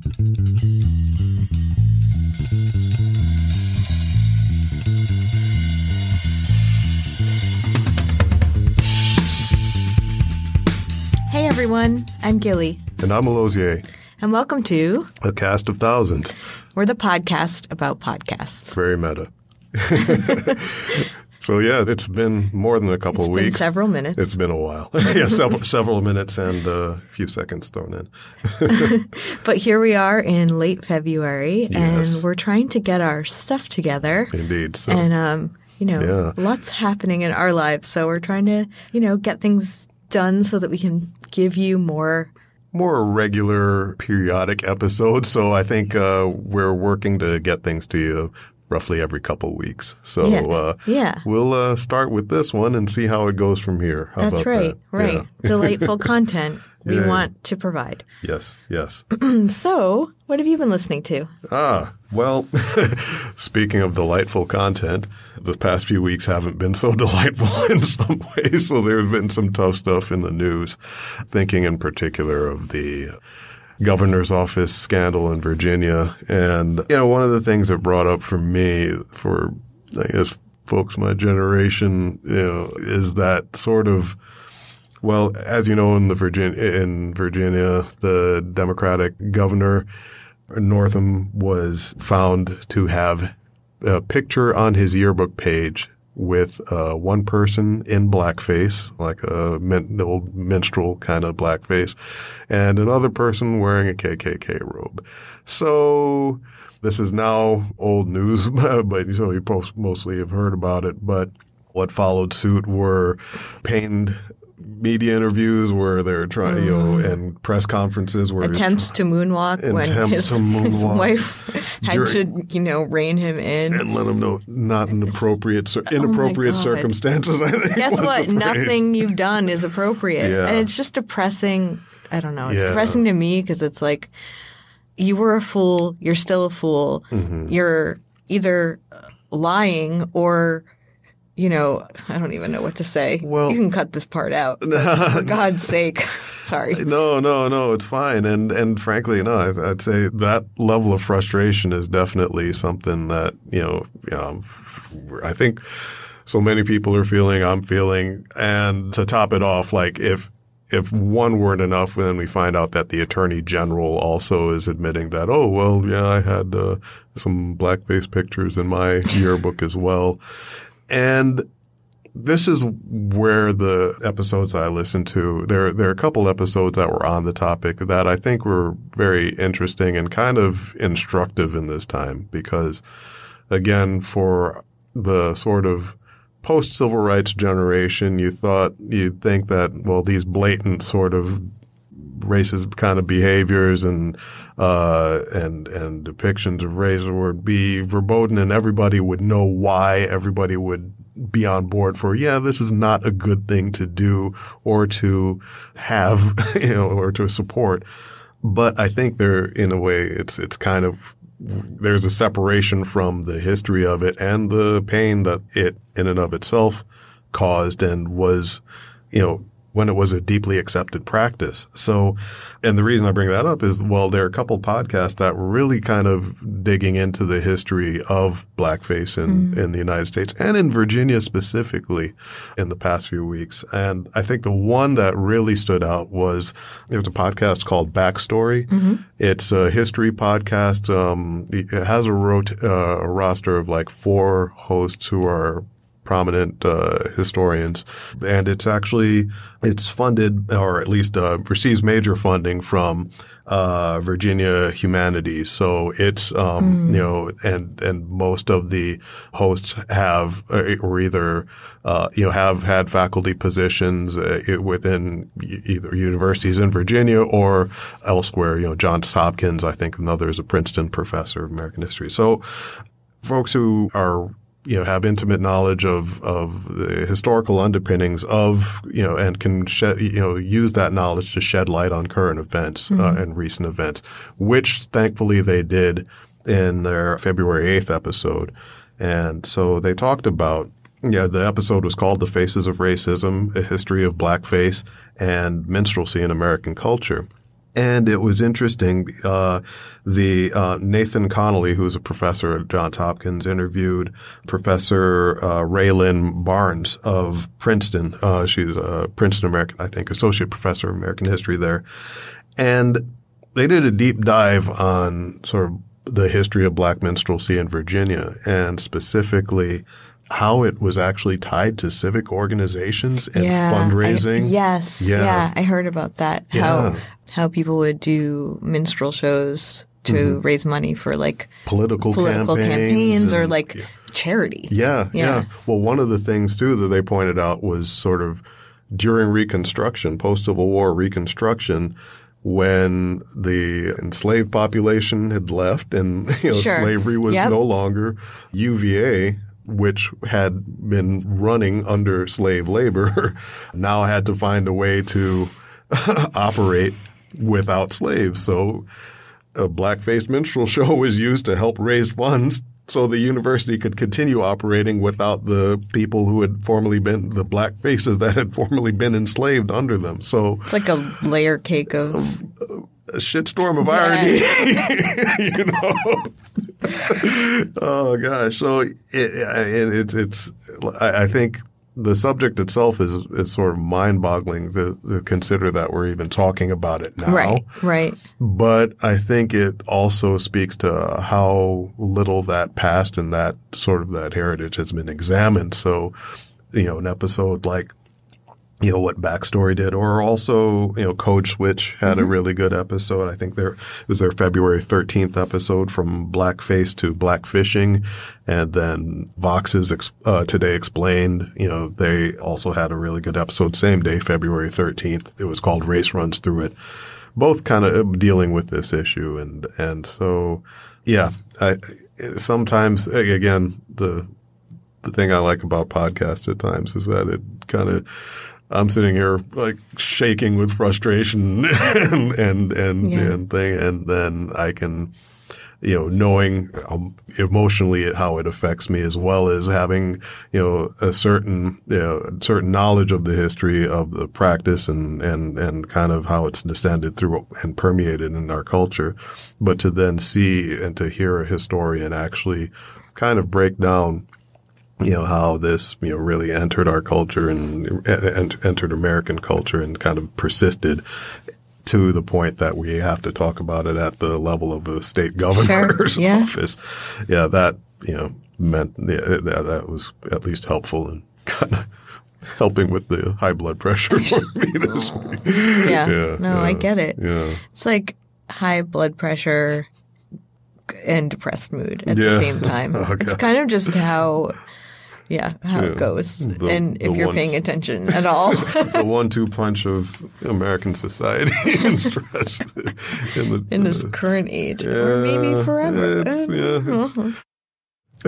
Hey everyone, I'm Gilly, And I'm Alozie, and welcome to a cast of thousands. We're the podcast about podcasts. Very meta. so yeah, it's been more than a couple It's of been weeks. several minutes. It's been a while. yeah, several several minutes and uh, a few seconds thrown in. But here we are in late February, Yes. and we're trying to get our stuff together. Indeed. So And um, you know, Yeah. lots happening in our lives, so we're trying to, you know, get things done so that we can give you more. more regular periodic episodes. So I think uh, we're working to get things to you roughly every couple weeks. So Yeah. uh, Yeah. we'll uh, start with this one and see how it goes from here. How That's right, that? right. Yeah. Delightful content we Yeah. want to provide. Yes. Yes. So, what have you been listening to? Ah, well, speaking of delightful content, the past few weeks haven't been so delightful in some ways. So there's been some tough stuff in the news. Thinking in particular of the governor's office scandal in Virginia. And, you know, one of the things that brought up for me, for, I guess, folks my generation, you know, is that sort of, well, as you know, in the Virginia, in Virginia, the Democratic governor Northam was found to have a picture on his yearbook page with uh, one person in blackface, like a min- the old minstrel kind of blackface, and another person wearing a KKK robe. So this is now old news, but so you mostly have heard about it. But what followed suit were pained media interviews where they're trying, you know, and press conferences where Attempts to moonwalk when his, to his wife had Dur- to, you know, rein him in. and let him know not in appropriate inappropriate Oh circumstances. I think Guess what? Nothing you've done is appropriate. Yeah. And it's just depressing. I don't know. It's Yeah. depressing to me because it's like you were a fool. You're still a fool. Mm-hmm. You're either lying or, you know, I don't even know what to say. Well- you can cut this part out. for God's sake. Sorry. No, no, no, it's fine. And and frankly, no, I- I'd say that level of frustration is definitely something that you know, you know, I think so many people are feeling. I'm feeling, and to top it off, like if. If one weren't enough, then we find out that the attorney general also is admitting that, oh, well, yeah, I had uh, some blackface pictures in my yearbook as well. And this is where the episodes I listened to, there, there are a couple episodes that were on the topic that I think were very interesting and kind of instructive in this time because again, for the sort of post civil rights generation, you thought, you'd think that, well, these blatant sort of racist kind of behaviors and uh, and and depictions of race would be verboten, and everybody would know why. Everybody would be on board for yeah, this is not a good thing to do or to have, you know, or to support. But I think there, in a way, it's it's kind of there's a separation from the history of it and the pain that it in and of itself caused and was, you know, when it was a deeply accepted practice. So, and the reason I bring that up is, well, there are a couple podcasts that were really kind of digging into the history of blackface in, in the United States and in Virginia specifically in the past few weeks. And I think the one that really stood out was there's a podcast called Backstory. It's a history podcast. Um, it has a, rot- uh, a roster of like four hosts who are prominent uh, historians, and it's actually it's funded or at least uh, receives major funding from uh, Virginia Humanities. So it's um, you know, and and most of the hosts have uh, or either uh, you know have had faculty positions uh, within either universities in Virginia or elsewhere. You know, Johns Hopkins, I think another is a Princeton professor of American history. So folks who are you know have intimate knowledge of of the historical underpinnings of you know and can shed you know use that knowledge to shed light on current events uh, and recent events, which thankfully they did in their February 8th episode. And so they talked about yeah, the episode was called The Faces of Racism, A History of Blackface and Minstrelsy in American Culture. And it was interesting. Uh, the uh, Nathan Connolly, who's a professor at Johns Hopkins, interviewed Professor uh, Barnes of Princeton. Uh, she's a Princeton American, I think, associate professor of American history there, and they did a deep dive on sort of the history of black minstrelsy in Virginia, and specifically how it was actually tied to civic organizations and fundraising. I, yes, Yeah. yeah. I heard about that. Yeah. How how people would do minstrel shows to mm-hmm. raise money for like Political, political campaigns, campaigns, or like charity. Yeah, yeah, Yeah. Well, one of the things too that they pointed out was sort of during Reconstruction, post Civil War Reconstruction, when the enslaved population had left and you know Sure. slavery was Yep. no longer UVA. Which had been running under slave labor, now had to find a way to operate without slaves. So a black-faced minstrel show was used to help raise funds so the university could continue operating without the people who had formerly been the black faces that had formerly been enslaved under them. So It's like a layer cake of a shitstorm of irony, you know. oh gosh, so it, it, it's it's I, think the subject itself is is sort of mind-boggling to, to consider that we're even talking about it now. right, right. But I think it also speaks to how little that past and that sort of that heritage has been examined. So, you know, an episode like, you know, what Backstory did, or also, you know, Code Switch had a really good episode. I think there it was their February 13th episode from Blackface to Blackfishing. And then Vox's ex- uh, Today Explained, you know, they also had a really good episode same day, February 13th. It was called Race Runs Through It both kind of dealing with this issue and and so yeah I sometimes again the the thing I like about podcasts at times is that it kind of I'm sitting here like shaking with frustration and and and, Yeah. and thing and then I can you know, knowing um, emotionally how it affects me, as well as having you know a certain you know, certain knowledge of the history of the practice and and and kind of how it's descended through and permeated in our culture, but to then see and to hear a historian actually kind of break down you know how this you know really entered our culture and, and entered American culture and kind of persisted to the point that we have to talk about it at the level of a state governor's Sure, yeah. office. Yeah, that you know meant yeah, that, that was at least helpful and kind of helping with the high blood pressure for me this oh. week. Yeah. Yeah, no, I get it. Yeah. It's like high blood pressure and depressed mood at Yeah. the same time. Oh, it's kind of just how, yeah, how Yeah. it goes. The- and if you're ones- paying attention at all. the one-two punch of American society and stress in, the, in this uh, current age, or maybe forever. It's, yeah, it's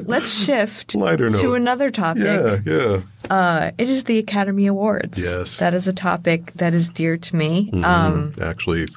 Let's shift to another topic. yeah, yeah. Uh, it is the Academy Awards. Yes. That is a topic that is dear to me. Um, Actually, it's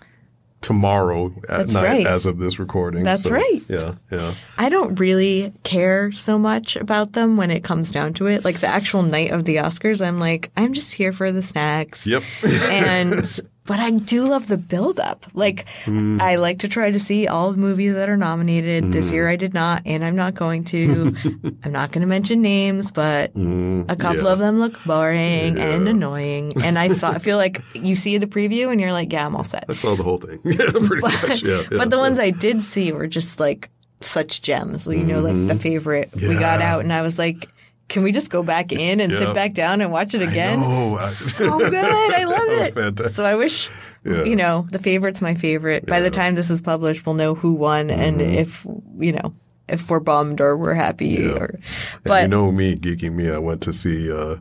tomorrow at That's night right. as of this recording. That's so, right. Yeah, yeah. I don't really care so much about them when it comes down to it. Like the actual night of the Oscars, I'm like, I'm just here for the snacks. Yep. and but I do love the build up. Like Hmm. I like to try to see all the movies that are nominated. This Hmm. year I did not, and I'm not going to. I'm not going to mention names, but a couple yeah. of them look boring and annoying. And I saw, I feel like you see the preview and you're like, yeah, I'm all set. I saw the whole thing. yeah, pretty much. Yeah, yeah, but the yeah. ones I did see were just like such gems. Well, you know, like the favorite we got Mm-hmm. Out, and I was like, can we just go back in and Yeah. sit back down and watch it again? Oh, So good. I love it. So I wish, Yeah. you know, the favorite's my favorite. By the time this is published, we'll know who won and Mm-hmm. if, you know, if we're bummed or we're happy. Or, And but you know me, geeking me, I went to see uh,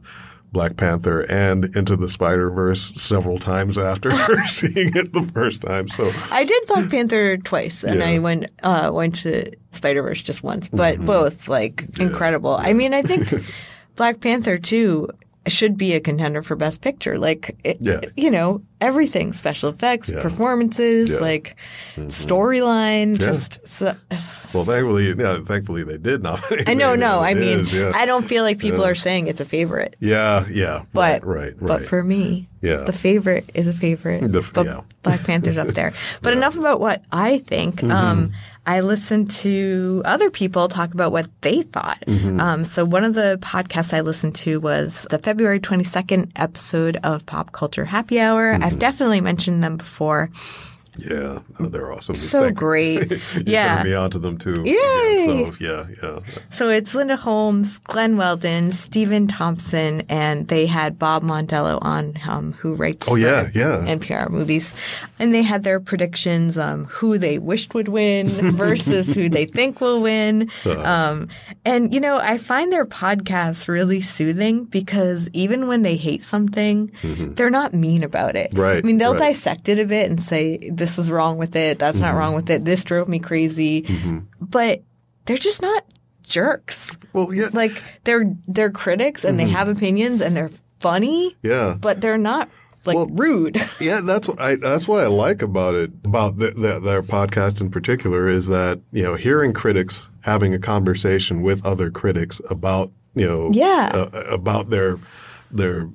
Black Panther and Into the Spider Verse several times after seeing it the first time. So I did Black Panther twice, and Yeah. I went uh, went to Spider Verse just once, but Mm-hmm. both like incredible. I mean, I think Black Panther too should be a contender for Best Picture. Like, it, Yeah. you know, everything special effects, Yeah. performances, Yeah. Mm-hmm. like storyline, just so, Well, thankfully, yeah, thankfully they did nominate. I know, no, I mean, is. I don't feel like people are saying it's a favorite. yeah, yeah, But right, right, but for me, Yeah. the favorite is a favorite. The but. Black Panther's up there. But enough about what I think. Mm-hmm. Um, I listened to other people talk about what they thought. Mm-hmm. Um, so one of the podcasts I listened to was the February 22nd episode of Pop Culture Happy Hour. Mm-hmm. I've definitely mentioned them before. yeah, no, they're awesome. So Thank- great. you yeah. turned me onto them too. Yay! Yeah, so yeah, yeah. So it's Linda Holmes, Glen Weldon, Stephen Thompson, and they had Bob Mondello on, um, who writes Oh, yeah, yeah. NPR movies. And they had their predictions, um, who they wished would win versus who they think will win. Uh-huh. Um, and, you know, I find their podcasts really soothing because even when they hate something, they're not mean about it. Mm-hmm. Right, I mean, they'll right. dissect it a bit and say, this is wrong with it, that's Mm-hmm. not wrong with it, this drove me crazy. But they're just not jerks Well, yeah, like they're they're critics and they have opinions and they're funny, Mm-hmm. yeah. but they're not like Well- rude. Yeah, that's what I, that's what I like about it about the, the, their podcast in particular is that you know hearing critics having a conversation with other critics about you know Yeah. uh, about their their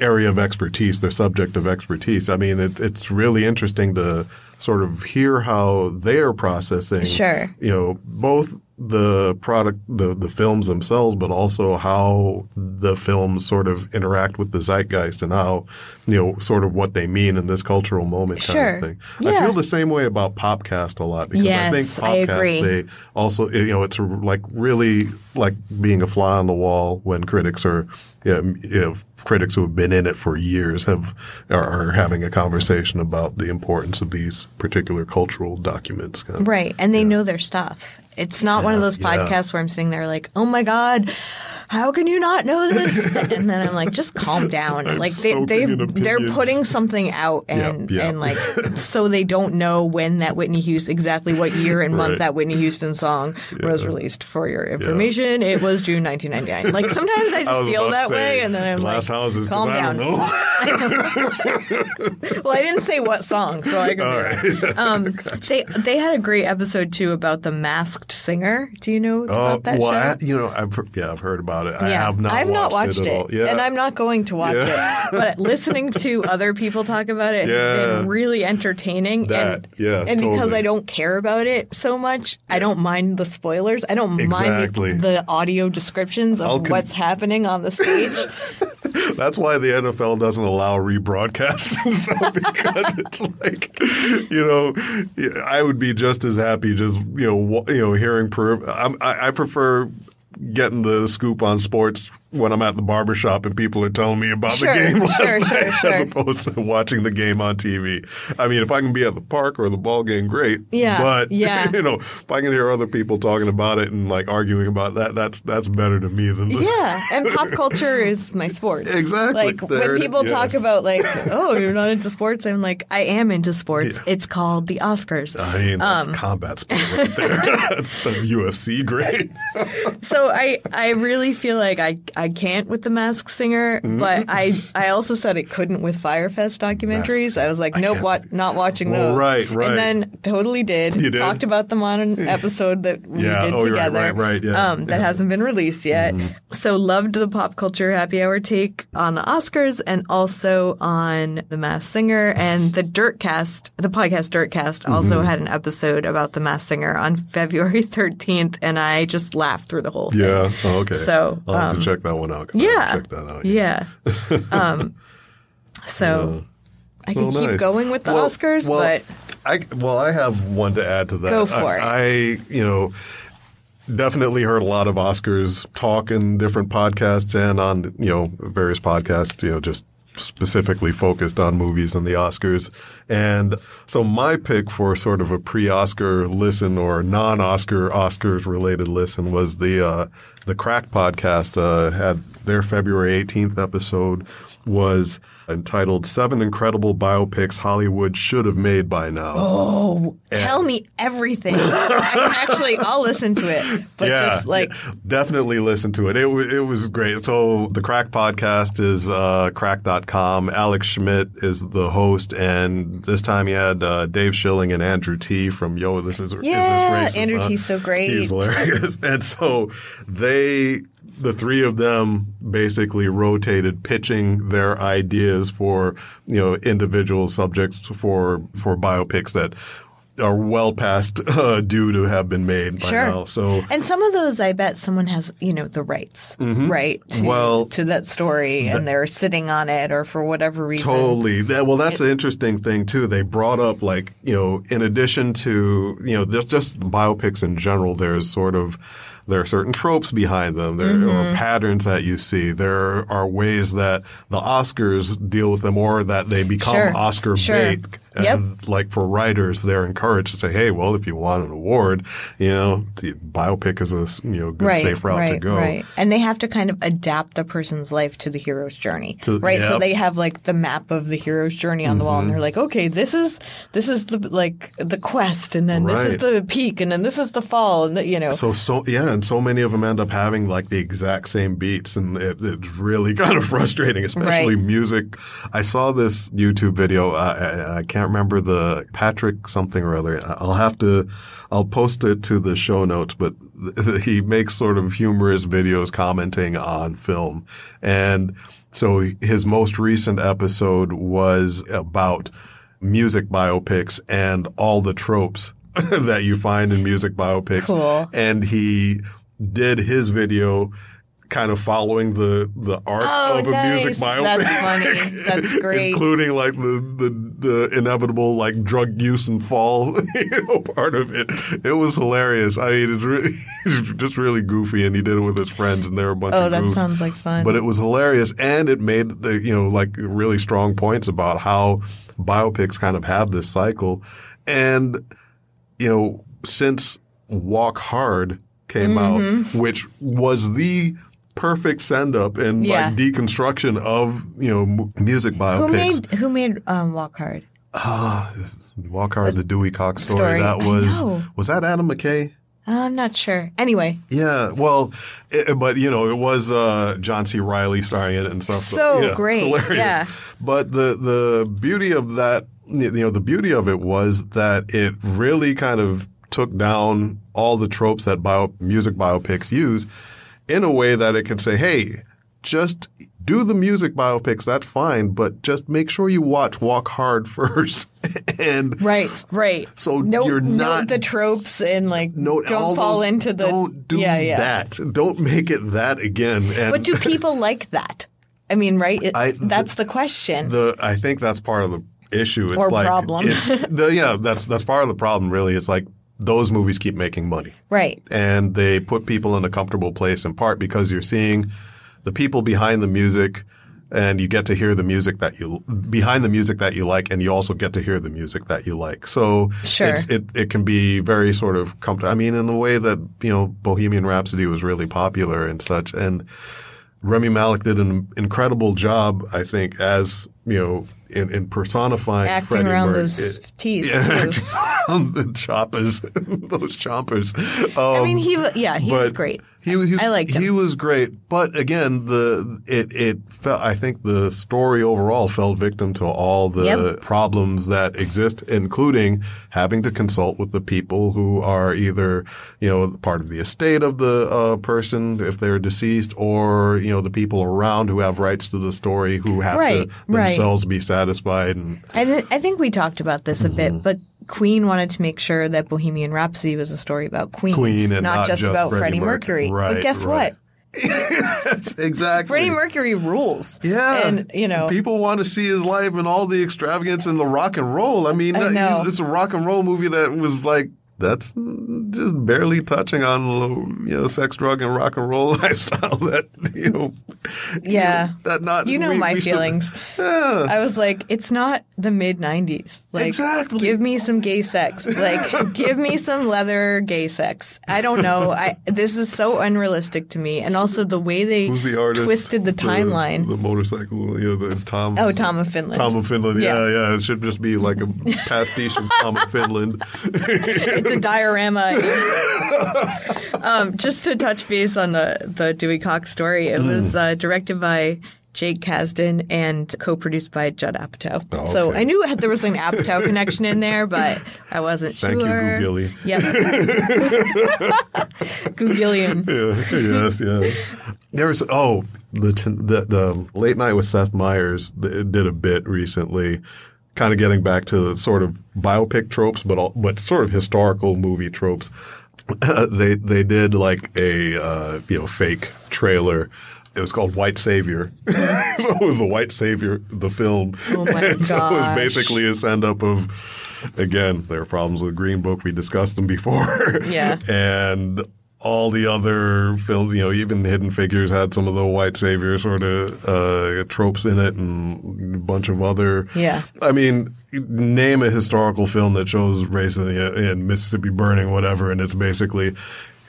area of expertise, their subject of expertise. I mean, it, it's really interesting to sort of hear how they are processing. Sure. You know, both the product, the the films themselves, but also how the films sort of interact with the zeitgeist and how you know sort of what they mean in this cultural moment kind Sure. of thing. Yeah. I feel the same way about Popcast a lot because I think Yes, I Popcast agree. they also you know it's like really like being a fly on the wall when critics are you know, critics who have been in it for years have are, are having a conversation about the importance of these particular cultural documents. kind of. right. And they know their stuff. It's not one of those yeah. podcasts where I'm sitting there like, oh my God, how can you not know this? and then I'm like, just calm down. I'm like they they they're putting something out and yeah. and like so they don't know when that Whitney Houston exactly what year and month Right. that Whitney Houston song was released. For your information, it was June 1999. Like sometimes I I just was feel that to way, and then I'm glass like, houses 'cause calm I down. don't know. Well, I didn't say what song, so I could. All be wrong. right. Um, they they had a great episode too about the Masked Singer. Do you know Oh, about that well, show? I, you know, I've yeah, I've heard about it. I yeah, have not. I've not watched it, it. Yeah, and I'm not going to watch Yeah. it. But listening to other people talk about it has been really entertaining. That, and yeah, and because. I don't care about it so much, I don't mind the spoilers. I don't Exactly. mind the, the audio descriptions of con- what's happening on the stage. That's why the NFL doesn't allow rebroadcasts and stuff because it's like, you know, I would be just as happy just you know you know hearing. Per- I'm, I, I prefer getting the scoop on sports when I'm at the barbershop and people are telling me about Sure, the game last sure, night sure, as opposed to watching the game on TV. I mean, if I can be at the park or the ball game, great. Yeah, but yeah. you know, if I can hear other people talking about it and like arguing about that, that's that's better to me than the, Yeah, and pop culture is my sports. Exactly. Like There when it- people talk yes. about like, oh, you're not into sports. I'm like, I am into sports. It's called the Oscars. I mean, that's Um, combat sport right there. that's, that's UFC great. So I I really feel like I I can't with the Masked Singer, Mm-hmm. but I I also said it couldn't with Fyre Fest documentaries. I was like, nope, what, not watching Well, those. right, right. And then totally did. You did? Talked about them on an episode that we Yeah, did oh, together. right, right, yeah, Um, that yeah. Mm-hmm. hasn't been released yet. So loved the pop culture happy hour take on the Oscars and also on the Masked Singer and the Dirtcast, the podcast Dirtcast also Mm-hmm. had an episode about the Masked Singer on February 13th, and I just laughed through the whole thing. Yeah. Oh, okay. So, I'll have um, to check that one out. Yeah. haven't that out. Yeah. um, so I could Well, keep nice. going with the Well- Oscars, well, but I well, I have one to add to that. Go for I, it. I, you know, definitely heard a lot of Oscars talk in different podcasts and on you know various podcasts. You know, just specifically focused on movies and the Oscars. And so my pick for sort of a pre-Oscar listen or non-Oscar Oscars related listen was the uh, the Cracked podcast. Uh, had their February 18th episode was entitled Seven Incredible Biopics Hollywood Should Have Made by Now. Oh, tell me everything. I actually, I'll listen to it, but yeah, just like yeah. definitely listen to it. It, it was great. So the Cracked podcast is uh, cracked.com. Alex Schmidt is the host, and this time he had uh, Dave Schilling and Andrew T from Yo, This Is, Yeah, is this Racist? Andrew Huh? T's so great. He's hilarious. And so they, the three of them basically rotated pitching their ideas for, you know, individual subjects for, for biopics that are well past uh, due to have been made by Sure. now. So And some of those, I bet someone has, you know, the rights, right? To, Mm-hmm. Well, to that story, and they're sitting on it, or for whatever reason. Totally. That, well, that's an interesting thing too. They brought up like you know, in addition to you know, there's just biopics in general. There's sort of there are certain tropes behind them. There Mm-hmm. are patterns that you see. There are ways that the Oscars deal with them, or that they become Sure. Oscar Sure. bait. Yep. Like for writers, they're encouraged to say, "Hey, well, if you want an award, you know, the biopic is a you know good Right, safe route right, to go." right. And they have to kind of adapt the person's life to the hero's journey, To- right? So they have like the map of the hero's journey on the wall, Mm-hmm. and they're like, okay, this is this is the like the quest, and then this is the peak, and then this is the fall, and the, you know, So so yeah, and so many of them end up having like the exact same beats, and it, it's really kind of frustrating, especially Right. music. I saw this YouTube video. I, I, I can't remember the Patrick something or other. I'll have to. I'll post it to the show notes, but he makes sort of humorous videos commenting on film, and so his most recent episode was about music biopics and all the tropes that you find in music biopics. Cool. And he did his video kind of following the the arc Oh, of a music biopic. That's funny. That's great. Including like the, the the inevitable like drug use and fall, you know, part of it. It was hilarious. I mean, it's really it's just really goofy, and he did it with his friends, and they were a bunch oh, of that goofs. sounds like fun. But it was hilarious, and it made the you know like really strong points about how biopics kind of have this cycle, and you know since Walk Hard came Mm-hmm. out, which was the perfect send up and Yeah. like deconstruction of you know m- music who made who made um, Walk Hard? Ah, this Walk Hard, the Dewey Cox story. Story. That I was know. was that Adam McKay? Uh, I'm not sure. Anyway, Yeah, well, it, but you know, it was uh, John C. Reilly starring in it and stuff. So yeah, great, hilarious. yeah. But the the beauty of that, you know, the beauty of it was that it really kind of took down all the tropes that bio, music biopics use in a way that it can say, hey, just do the music biopics, that's fine, but just make sure you watch Walk Hard first. and right, right. So note, you're not note the tropes and like Note don't fall those- into the don't do yeah, yeah. that. Don't make it that again. And But do people like that? I mean, right? It, I- that's the question. the I think that's part of the issue. It's Or like problem. it's the yeah, that's that's part of the problem really. It's like those movies keep making money. right. And they put people in a comfortable place in part because you're seeing the people behind the music and you get to hear the music that you behind the music that you like and you also get to hear the music that you like. So Sure. it's, it it can be very sort of comfortable. I mean in the way that, you know, Bohemian Rhapsody was really popular and such and Rami Malek did an incredible job, I think, as you know, in, in personifying Acting Freddie around those teeth, yeah, too. around the choppers, those chompers. Um, I mean, he yeah, he was great. He was, he was I liked him. He was great, but again, the it it felt. I think the story overall fell victim to all the Yep. problems that exist, including having to consult with the people who are either you know part of the estate of the uh, person if they're deceased, or you know the people around who have rights to the story who have Right, to right. themselves be satisfied. And I, th- I think we talked about this a Mm-hmm. bit, but Queen wanted to make sure that Bohemian Rhapsody was a story about Queen, Queen and not just, just about Freddie Freddie Mercury. Mercury. Right, but guess right. what? exactly. Freddie Mercury rules. Yeah, and you know, people want to see his life and all the extravagance and the rock and roll. I mean, I it's a rock and roll movie that was like that's just barely touching on the you know sex, drug, and rock and roll lifestyle that you know. Yeah, that not you know we- my we feelings. yeah. I was like, it's not the mid '90s. Like, Exactly. give me some gay sex. Like, give me some leather gay sex. I don't know. I this is so unrealistic to me, and also the way they the artist? twisted the timeline. The, motorcycle, you know, the Tom. oh, Tom of Finland. Tom of Finland. Yeah. Yeah. yeah, It should just be like a pastiche of Tom of Finland. It's a diorama. um, just to touch base on the the Dewey Cox story, it was Hmm. uh, directed by Jake Kasdan and co-produced by Judd Apatow. Oh, So. I knew there was an Apatow connection in there, but I wasn't Thank you, sure. Googilly. Yep. Googillian. Yeah, yes, yeah. There's oh the, the the late night with Seth Meyers did a bit recently, kind of getting back to sort of biopic tropes, but all, but sort of historical movie tropes. they they did like a uh, you know fake trailer. It was called White Savior. so it was the White Savior, the film. Oh my and so it was basically a send up of again, there are problems with Green Book. We discussed them before. Yeah. and all the other films, you know, even Hidden Figures had some of the white savior sort of uh, tropes in it, and a bunch of other. Yeah. I mean, name a historical film that shows racism in Mississippi Burning, whatever, and it's basically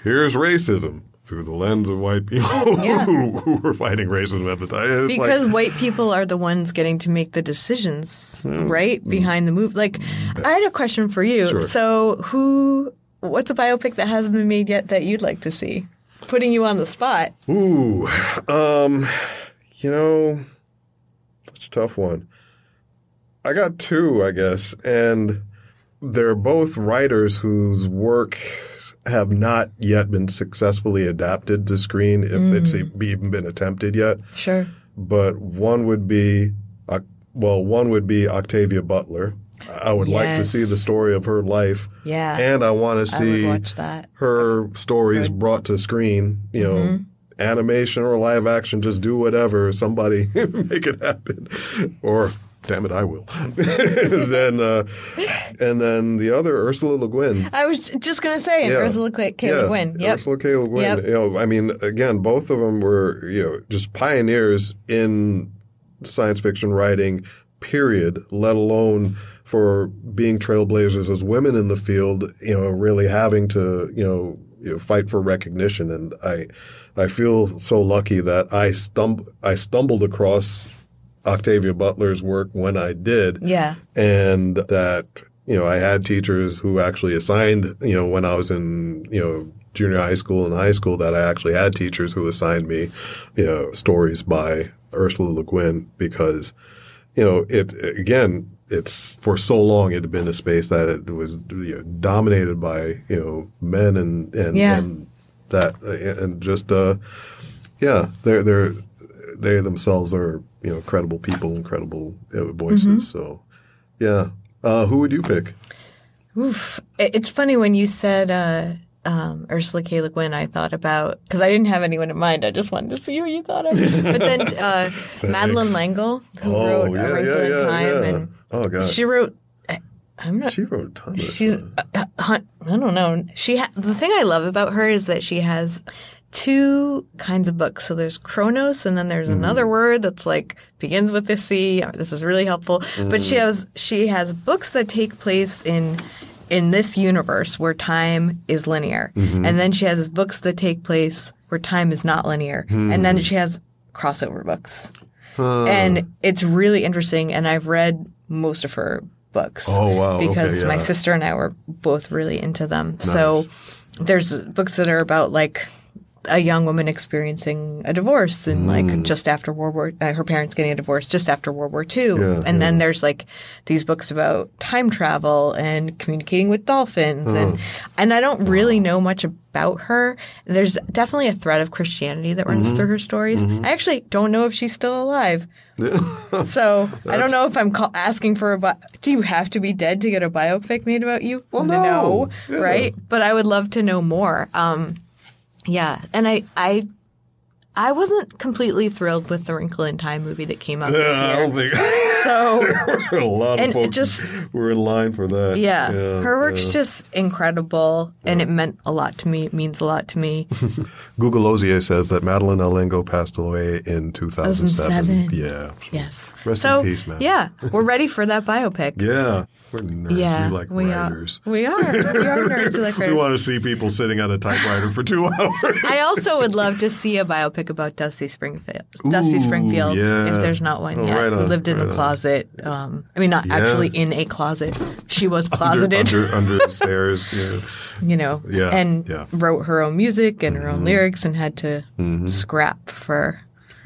here's racism through the lens of white people Yeah. who, who were fighting racism at the time. It's like- Because white people are the ones getting to make the decisions, hmm. right? Hmm. Behind the move. Like, hmm. I had a question for you. Sure. So, who, what's a biopic that hasn't been made yet that you'd like to see? Putting you on the spot. Ooh, um, you know, it's a tough one. I got two, I guess, and they're both writers whose work have not yet been successfully adapted to screen, if it's e- even been attempted yet. Sure. But one would be, well, one would be Octavia Butler. I would like to see the story of her life, Yeah. and I want to see that. her stories brought to screen, you know, Mm-hmm. animation or live action, just do whatever. Somebody make it happen. Or, damn it, I will. and then, uh, and then the other, Ursula Le Guin. I was just going to say, Yeah. Ursula K. K. Le Guin. Yep. Ursula K. Le Guin. Yep. You know, I mean, again, both of them were, you know, just pioneers in science fiction writing, period, let alone for being trailblazers as women in the field, you know, really having to, you know, you know, fight for recognition. And I, I feel so lucky that I stum- I stumbled across Octavia Butler's work when I did Yeah. and that you know I had teachers who actually assigned you know when I was in you know junior high school and high school that I actually had teachers who assigned me you know stories by Ursula Le Guin because you know it again it's for so long it had been a space that it was you know, dominated by you know men and and, Yeah. and that and just uh yeah they're they're they themselves are you know credible people and credible uh, voices Mm-hmm. so yeah uh, who would you pick Oof. It's funny when you said uh, um, Ursula K. Le Guin, I thought about, because I didn't have anyone in mind. I just wanted to see who you thought of. But then uh, Madeleine L'Engle, who Oh, wrote yeah, A Wrinkle yeah, in yeah, Time, and Oh, God. she wrote, I, I'm not she wrote a ton of She's, uh, uh, I don't know. She ha- the thing I love about her is that she has two kinds of books. So there's Chronos, and then there's another word that's like begins with a C. This is really helpful. But she has she has books that take place in in this universe where time is linear, and then she has books that take place where time is not linear, and then she has crossover books. And it's really interesting, and I've read most of her books. Oh, wow. Okay, Because my sister and I were both really into them. So there's books that are about like a young woman experiencing a divorce and Mm. like just after World War, uh, her parents getting a divorce just after World War II. Yeah, and then there's like these books about time travel and communicating with dolphins. And, and I don't really know much about her. There's definitely a thread of Christianity that runs Mm-hmm. through her stories. I actually don't know if she's still alive. So I don't know if I'm call- asking for a. Bi- Do you have to be dead to get a biopic made about you? Well, no. Yeah. right? But I would love to know more. Um, yeah, and I, I, I wasn't completely thrilled with the Wrinkle in Time movie that came out Yeah, this I year. don't think So there were a lot of folks just- were in line for that. yeah, her work's yeah. just incredible, and it meant a lot to me. It means a lot to me. Google Ozier says that Madeleine L'Engle passed away in 2007. 2007. Yeah. Yes. Rest so in peace, man. yeah, we're ready for that biopic. Yeah. We're nerds. Yeah, we like we writers. are. We are. We are nerds who like We want to see people sitting at a typewriter for two hours. I also would love to see a biopic about Dusty Springfield. Dusty Springfield, yeah. if there's not one Oh, yet. right who on, lived in right a closet. Um, I mean, not Yeah. actually in a closet. She was closeted, under, under the stairs. Yeah. you know, Yeah, and wrote her own music and her own lyrics and had to scrap for,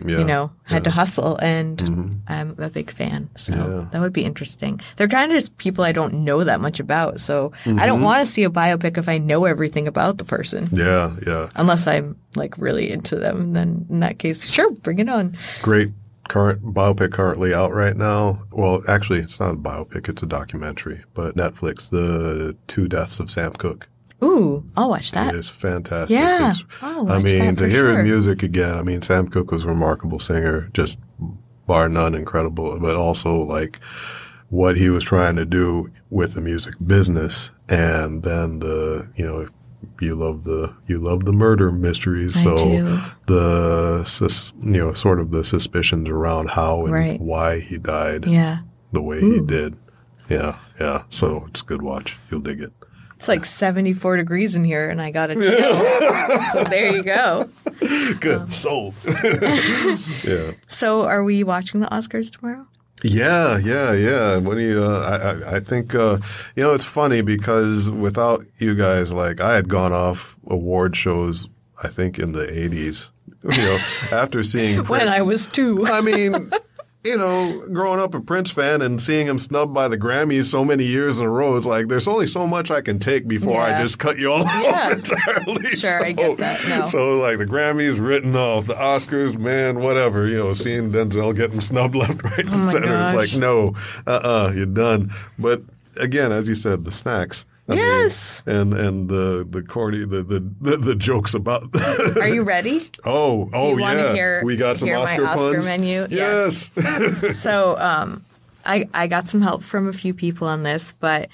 Yeah. you know, had to hustle. And mm-hmm. I'm a big fan. So Yeah. that would be interesting. They're kind of just people I don't know that much about. So I don't mm-hmm. want to see a biopic if I know everything about the person. Yeah. Yeah. unless I'm like really into them. And Then in that case, sure, bring it on. Great current biopic currently out right now. Well, actually, it's not a biopic; it's a documentary. But Netflix, the two deaths of Sam Cooke. Ooh, I'll watch that. is fantastic. Yeah, It's- I mean, to hear sure. his music again. I mean, Sam Cooke was a remarkable singer, just bar none, incredible. But also like what he was trying to do with the music business, and then the you know. You love the you love the murder mysteries, I so do. the you know sort of the suspicions around how and Right. why he died Yeah, the way he did. Yeah, yeah. So it's a good watch. You'll dig it. It's like 74 degrees in here, and I got a chill. so there you go. Good sold. yeah. So are we watching the Oscars tomorrow? Yeah, yeah, yeah. When you, uh, I, I, I think, uh, you know, it's funny because without you guys, like, I had gone off award shows. I think in the '80s. You know, after seeing When I was two. I mean, you know, growing up a Prince fan and seeing him snubbed by the Grammys so many years in a row, it's like there's only so much I can take before I just cut you all Yeah. off entirely. Sure, I get that. No. So like the Grammys written off, the Oscars, man, whatever. You know, seeing Denzel getting snubbed left, right, and Oh my center, gosh. it's like no, uh, uh you're done. But again, as you said, the snacks. I mean, Yes. and and the the corny the the the, jokes about. Are you ready? Oh, oh yeah. hear- we got some hear my Oscar Oscar puns. menu? Yes. So um, I I got some help from a few people on this, but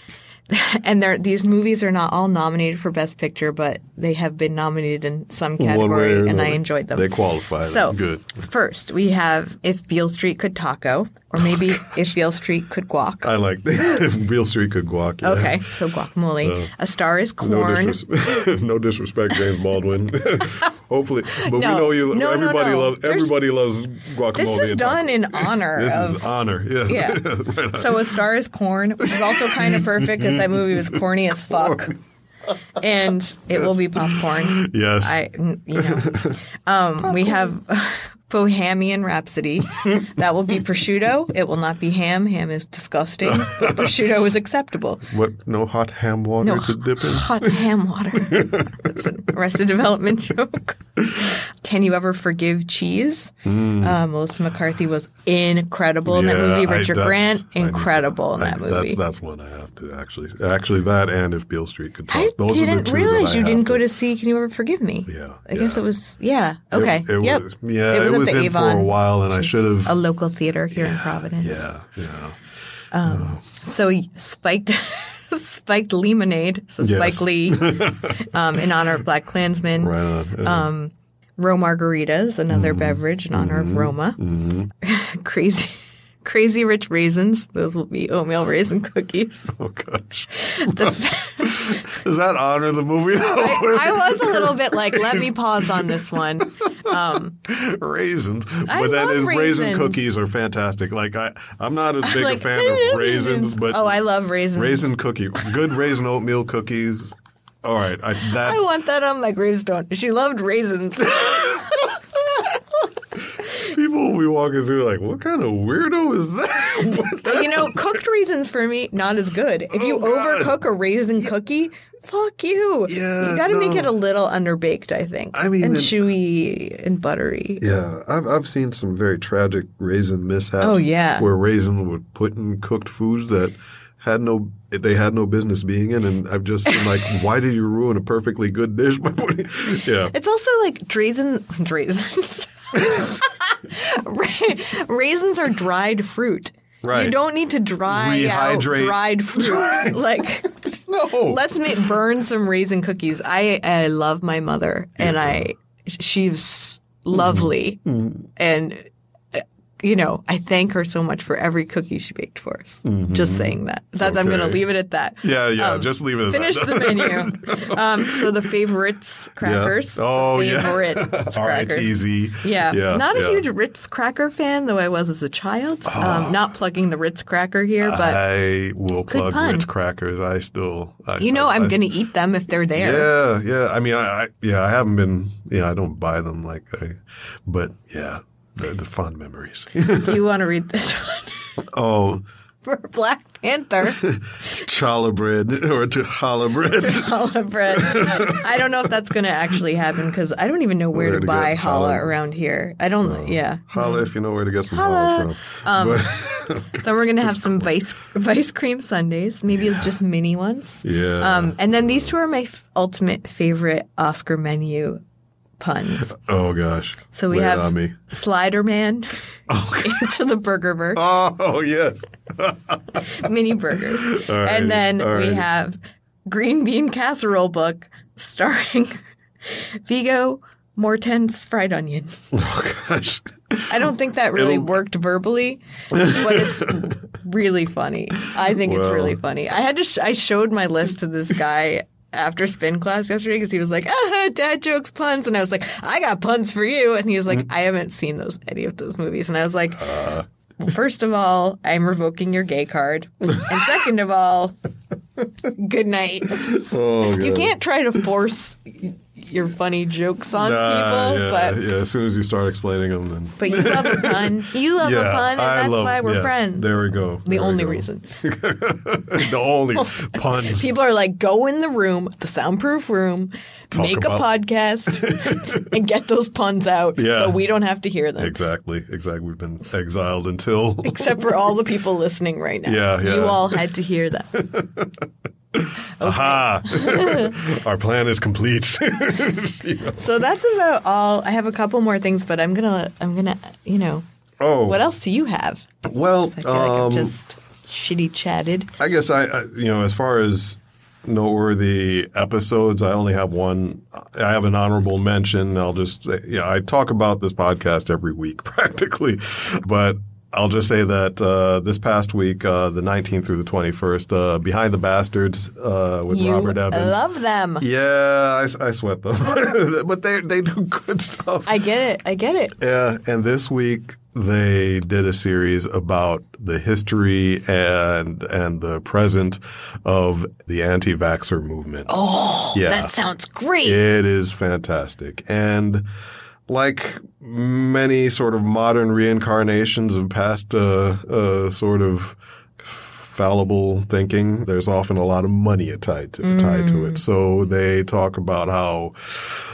and these movies are not all nominated for Best Picture, but they have been nominated in some category, and I enjoyed them. They qualify. So good. first we have if Beale Street could taco, or maybe if Beale Street could guac. I like that. Beale Street could guac. yeah. Okay, so guacamole. Uh, a star is No, corn. disres- no disrespect, James Baldwin. Hopefully, but we know you. No, no, everybody no. loves. Everybody loves guacamole. this is done in honor This of is honor. Yeah. Yeah. right. So a star is corn, which is also kind of perfect because that movie was corny as fuck. And it will be popcorn. yes. I, you know, um, we have Bohemian Rhapsody. That will be prosciutto. It will not be ham. Ham is disgusting, but prosciutto is acceptable. what? No hot ham water No to dip in. hot ham water. That's an Arrested Development joke. Can you ever forgive cheese? Uh, Melissa McCarthy was incredible in that. Movie. Richard Grant, I to- incredible in I- that movie. That's that's one I have to actually. Actually, that and if Beale Street could talk. I Those didn't realize you didn't go to to see Can You Ever Forgive Me? Yeah, I guess it was, yeah. Okay. It, it yep. was, yeah, It was at the in Avon, for a while, and I should have. A local theater here in Providence. Yeah, yeah. So spiked, spiked lemonade. So Yes. Spike Lee, um, in honor of Black Klansmen. Right on. Yeah. Um, Ro margaritas, another Mm-hmm. beverage in honor of mm-hmm. Roma. Mm-hmm. crazy, crazy rich raisins. Those will be oatmeal raisin cookies. oh gosh, The, does that honor the movie? I, I was a little bit like, let me pause on this one. Um, raisins, I but then love raisin cookies are fantastic. Like I, I'm not as big like, a fan of raisins, but oh, I love raisins. raisin cookie, good raisin oatmeal cookies. All right, I, that I want that on my gravestone. She loved raisins. people will be walking through like, what kind of weirdo is that? You know, cooked raisins for me not as good. If you Oh, overcook a raisin cookie, fuck you. Yeah, you got to make it a little underbaked, I think. I mean, and chewy and buttery. Yeah, I've I've seen some very tragic raisin mishaps. Oh, yeah. where raisins were put in cooked foods that had no they had no business being in, and I've just been like, why did you ruin a perfectly good dish by putting? Yeah, It's also like raisin, raisins. Raisins are dried fruit. Right. You don't need to dry out Rehydrate. dried fruit. like, no. let's make burn some raisin cookies. I I love my mother, and I she's lovely, Mm-hmm. and you know I thank her so much for every cookie she baked for us. Just saying that. That's I'm going to Mm-hmm. Leave it at that. yeah, yeah. Um, just leave it. At that. Finish that. the menu. Um, so the favorites crackers. Oh the yeah. favorites crackers. RITZ. Yeah. yeah. not a yeah. huge Ritz cracker fan, though I was as a child. Um, not plugging the Ritz cracker here, but I will plug pun. Ritz crackers. I still. I, you know I, I'm going to eat them if they're there. Yeah, yeah. I mean, I, I yeah, I haven't been. Yeah, I don't buy them like I, but yeah, the, the fond memories. Do you want to read this one oh, for Black Panther? challah bread or to challah bread. Challah bread. I don't know if that's going to actually happen because I don't even know where, Where to to buy challah challah. around here. I don't. yeah. Holla if you know where to get some Holla. challah from. But- So we're gonna have some vice vice cream sundaes, maybe just mini ones. yeah. Um, and then these two are my f- ultimate favorite Oscar menu puns. oh gosh. So we Lay have. Slider Man oh, into the Burgerverse, Oh yes. mini burgers, right, and then all we have Green Bean Casserole book starring Viggo Mortensen's fried onion. Oh gosh. I don't think that really It'll- worked verbally, but it's really funny. I think it's really funny. I had to. Sh- I showed my list to this guy after spin class yesterday because he was like, ah, "Dad jokes, puns," and I was like, "I got puns for you," and he was like, "I haven't seen those any of those movies," and I was like. Uh. well, First of all, I'm revoking your gay card. And second of all, good night. Oh. You can't try to force your funny jokes on Nah, people, yeah, but yeah. As soon as you start explaining them, then but you love a pun. You love yeah, a pun, and I that's love, why we're yes, friends. There we go. the There only go. reason. the only puns. People are like, go in the room, the soundproof room, Talk make about- a podcast, and get those puns out Yeah. so we don't have to hear them. Exactly, exactly. We've been exiled until Except for all the people listening right now. Yeah, yeah. You all had to hear that. aha, our plan is complete. So that's about all. I have a couple more things, but I'm gonna, I'm gonna, you know, oh, what else do you have? well, I feel like I've um, just shitty chatted. I guess I, I, you know, as far as noteworthy episodes, I only have one. I have an honorable mention. I'll just, yeah, I talk about this podcast every week practically, but I'll just say that uh, this past week, uh, the 19th through the 21st, uh, Behind the Bastards uh, with You Robert Evans. I love them. yeah, I, I sweat them, but they they do good stuff. I get it. I get it. Yeah, and this week they did a series about the history and and the present of the anti-vaxxer movement. Oh, Yeah. that sounds great. It is fantastic. And like many sort of modern reincarnations of past uh, uh, sort of fallible thinking, there's often a lot of money tied to, tied to it. So they talk about how,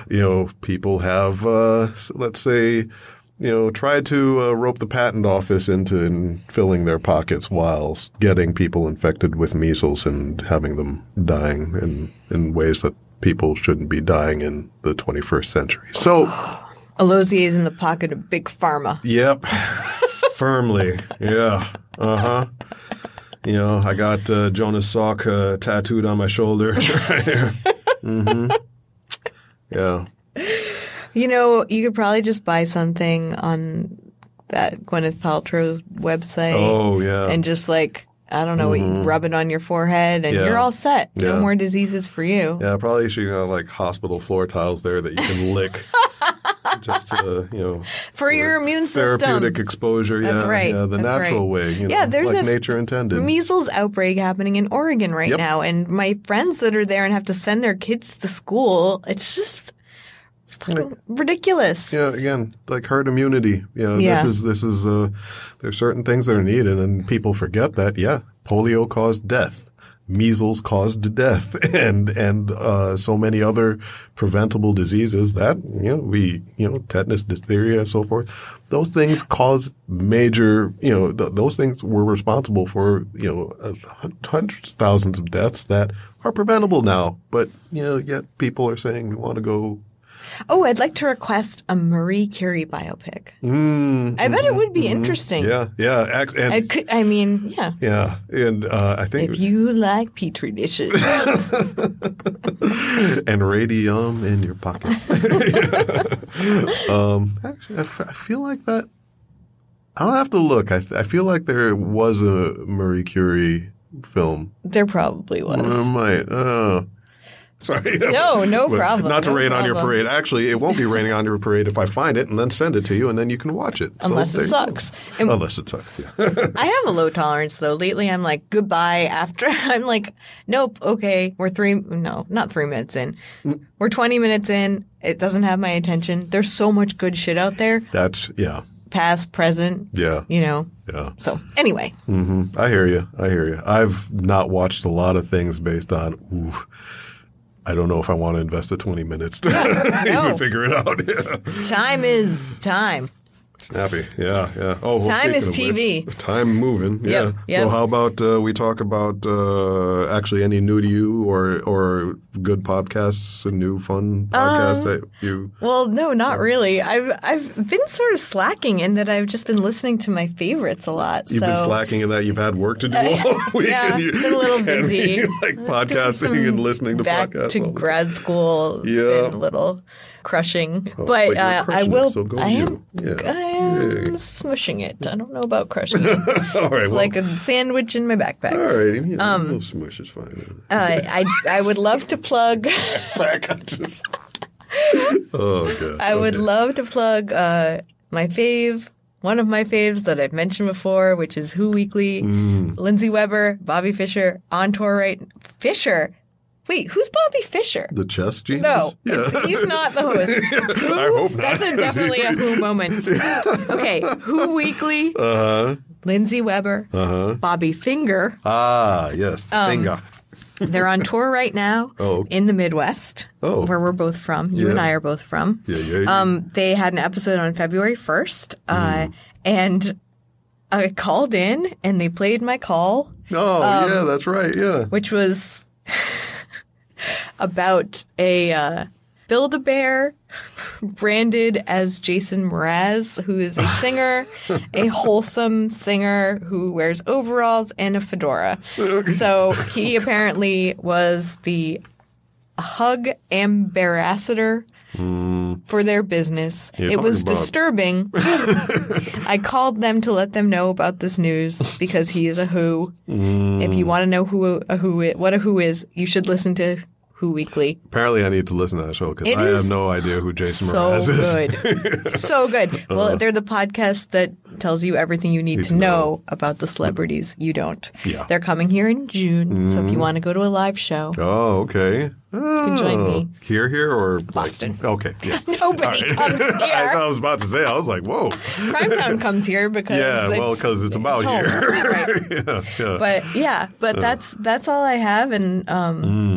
you know, people have, uh, let's say, you know, tried to uh, rope the patent office into in filling their pockets while getting people infected with measles and having them dying in, in ways that people shouldn't be dying in the 21st century. So, Alozie is in the pocket of big pharma. yep, firmly, yeah, uh huh. You know, I got uh, Jonas Salk uh, tattooed on my shoulder right here. hmm Yeah. You know, you could probably just buy something on that Gwyneth Paltrow website Oh, yeah. and just like I don't know, what you rub it on your forehead and Yeah. you're all set. No Yeah. more diseases for you. Yeah, probably should have like hospital floor tiles there that you can lick. Just you know, For your immune system. therapeutic exposure. That's yeah, right. Yeah, the That's natural right. way. You know, Yeah, there's like a nature intended. measles outbreak happening in Oregon right Yep. now, and my friends that are there and have to send their kids to school, it's just fucking ridiculous. yeah, again, like herd immunity. You know, Yeah. this is this is uh, there's certain things that are needed, and people forget that. Yeah, polio caused death. Measles caused death and and uh, so many other preventable diseases that you know we you know tetanus, diphtheria, and so forth. Those things cause major you know th- those things were responsible for you know hundreds of thousands of deaths that are preventable now. But you know yet people are saying we want to go. Oh, I'd like to request a Marie Curie biopic. I bet it would be interesting. Mm-hmm. Yeah, yeah, and I could. I mean, yeah. yeah, and uh, I think If you like petri dishes, and radium in your pocket. um, actually, I, f- I feel like that. I'll have to look. I, I feel like there was a Marie Curie film. there probably was. I might. Uh, sorry. No, no problem, Not to no rain on your parade. Actually, it won't be raining on your parade if I find it and then send it to you, and then you can watch it. Unless there it sucks. Unless it sucks. Yeah. I have a low tolerance though. Lately, I'm like goodbye after. I'm like, nope. Okay, we're three. No, not three minutes in. We're 20 minutes in. It doesn't have my attention. There's so much good shit out there, That's yeah, past, present. yeah, You know. yeah. So anyway, hmm I hear you. I hear you. I've not watched a lot of things based on. Ooh, I don't know if I want to invest the twenty minutes to no. even figure it out. Yeah. time is time. Snappy. Yeah, yeah. Oh, well, Time is TV. which, time moving. Yeah. Yep, yep. So how about uh, we talk about uh, actually any new to you or or good podcasts, a new fun podcast Um, that you. Well, no, not really. I've I've been sort of slacking in that I've just been listening to my favorites a lot. You've so been slacking in that you've had work to do all week. yeah, and you, it's been a little busy. like podcasting and listening to back podcasts. to grad school. Yeah. been a little crushing, Oh, but but uh, I crushing it, will. so go I am. Yeah. I am Yay. smushing it. I don't know about crushing it. all right. It's Well, like a sandwich in my backpack. all right. You know, a little smush is fine. Uh, I I would love to plug. Back, I just. Oh god. I would Okay. love to plug uh, my fave. One of my faves that I've mentioned before, which is Who Weekly, Mm. Lindsay Weber, Bobby Fisher, on tour right. Fisher, wait, who's Bobby Fisher? the chess genius. No, Yeah. he's not the host. Who, I hope not. That's a, definitely a Who moment. Okay, Who Weekly, Uh huh. Lindsay Weber, Uh huh. Bobby Finger. Ah, yes. Um, Finger. They're on tour right now Oh. in the Midwest, Oh. where we're both from. You and I are both from. Yeah, yeah. yeah. Um, they had an episode on February 1st, uh, Mm. and I called in and they played my call, oh, um, yeah, that's right. Yeah. which was about a uh, Build a Bear branded as Jason Mraz, who is a singer, a wholesome singer who wears overalls and a fedora. So he apparently was the hug ambassador for their business. You're it was about- disturbing. I called them to let them know about this news because he is a Who. If you want to know who a Who is, what a Who is, you should listen to Who Weekly. Apparently, I need to listen to that show because I have no idea who Jason so Mraz is. good, so good. Well, uh-huh. they're the podcast that tells you everything you need, to to know, know. about the celebrities you don't. Yeah. They're coming here in June, so if you mm. want to go to a live show, Oh, okay. You can join oh. me. Here, here, or like- Boston. okay. Yeah. nobody comes I, here. I was about to say. I was like, whoa. Crime Town comes here because Yeah, well, because it's about home. here. Right. yeah, yeah. But yeah, but uh. that's that's all I have, and um, mm.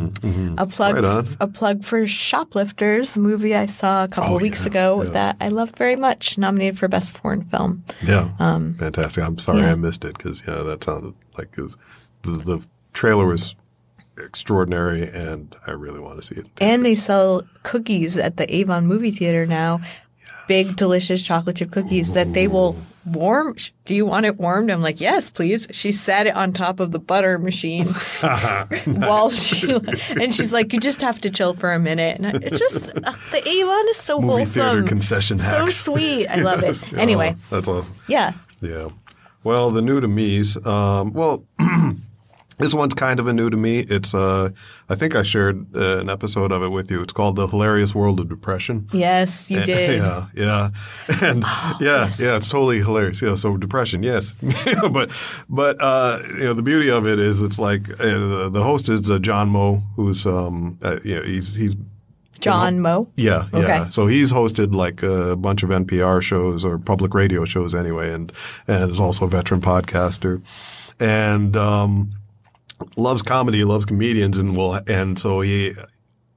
A plug Right a plug for Shoplifters, movie I saw a couple Oh, of weeks yeah, ago yeah. that I loved very much, nominated for best foreign film. Yeah, fantastic. I'm sorry Um, yeah. I missed it because yeah, that sounded like it was, the the trailer was extraordinary, and I really want to see it. And they sell cookies at the Avon movie theater now. Big, delicious chocolate chip cookies that they will warm. Do you want it warmed? I'm like, yes, please. She sat it on top of the butter machine while she, and she's like, you just have to chill for a minute. And it's just, uh, the Avon is so Movie wholesome. concession So hacks. sweet. I love it. Anyway, that's all. yeah. Yeah. Well, the new to me's. Um, well, this one's kind of a new to me. It's uh, I think I shared uh, an episode of it with you. It's called "The Hilarious World of Depression." Yes, you did. Yeah, yeah, and yeah, yes. yeah, it's totally hilarious. Yeah, so depression, yes, but but uh, you know the beauty of it is it's like uh, the host is uh, John Moe, who's um, uh, you know, he's he's John Moe. yeah, yeah. Okay. So he's hosted like a bunch of NPR shows or public radio shows anyway, and and is also a veteran podcaster, and um, loves comedy, loves comedians, and will and so he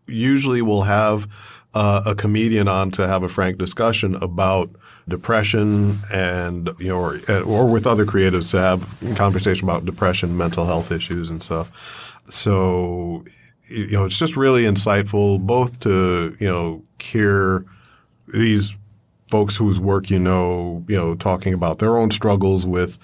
usually will have uh, a comedian on to have a frank discussion about depression and you know or, or with other creatives to have conversation about depression, mental health issues, and stuff. So you know, it's just really insightful, both to you know hear these folks whose work you know, you know, talking about their own struggles with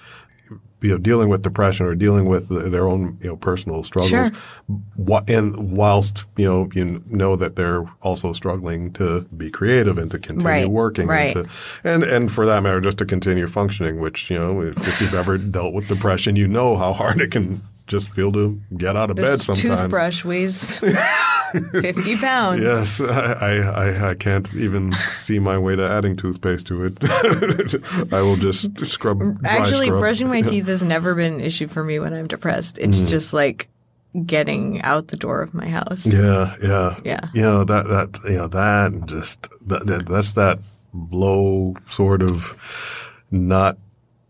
you know, dealing with depression or dealing with their own, you know, personal struggles. Sure. And whilst, you know, you know that they're also struggling to be creative and to continue Right, working right. and to, and, and for that matter, just to continue functioning, which, you know, if, if you've ever dealt with depression, you know how hard it can just feel to get out of bed sometimes. toothbrush weighs 50 pounds. Yes, I, I, I can't even see my way to adding toothpaste to it. I will just scrub. Actually, scrub. brushing my teeth has never been an issue for me when I'm depressed. It's Mm. just like getting out the door of my house. Yeah, yeah, Yeah. You know that that you know that and just that, that that's that low sort of not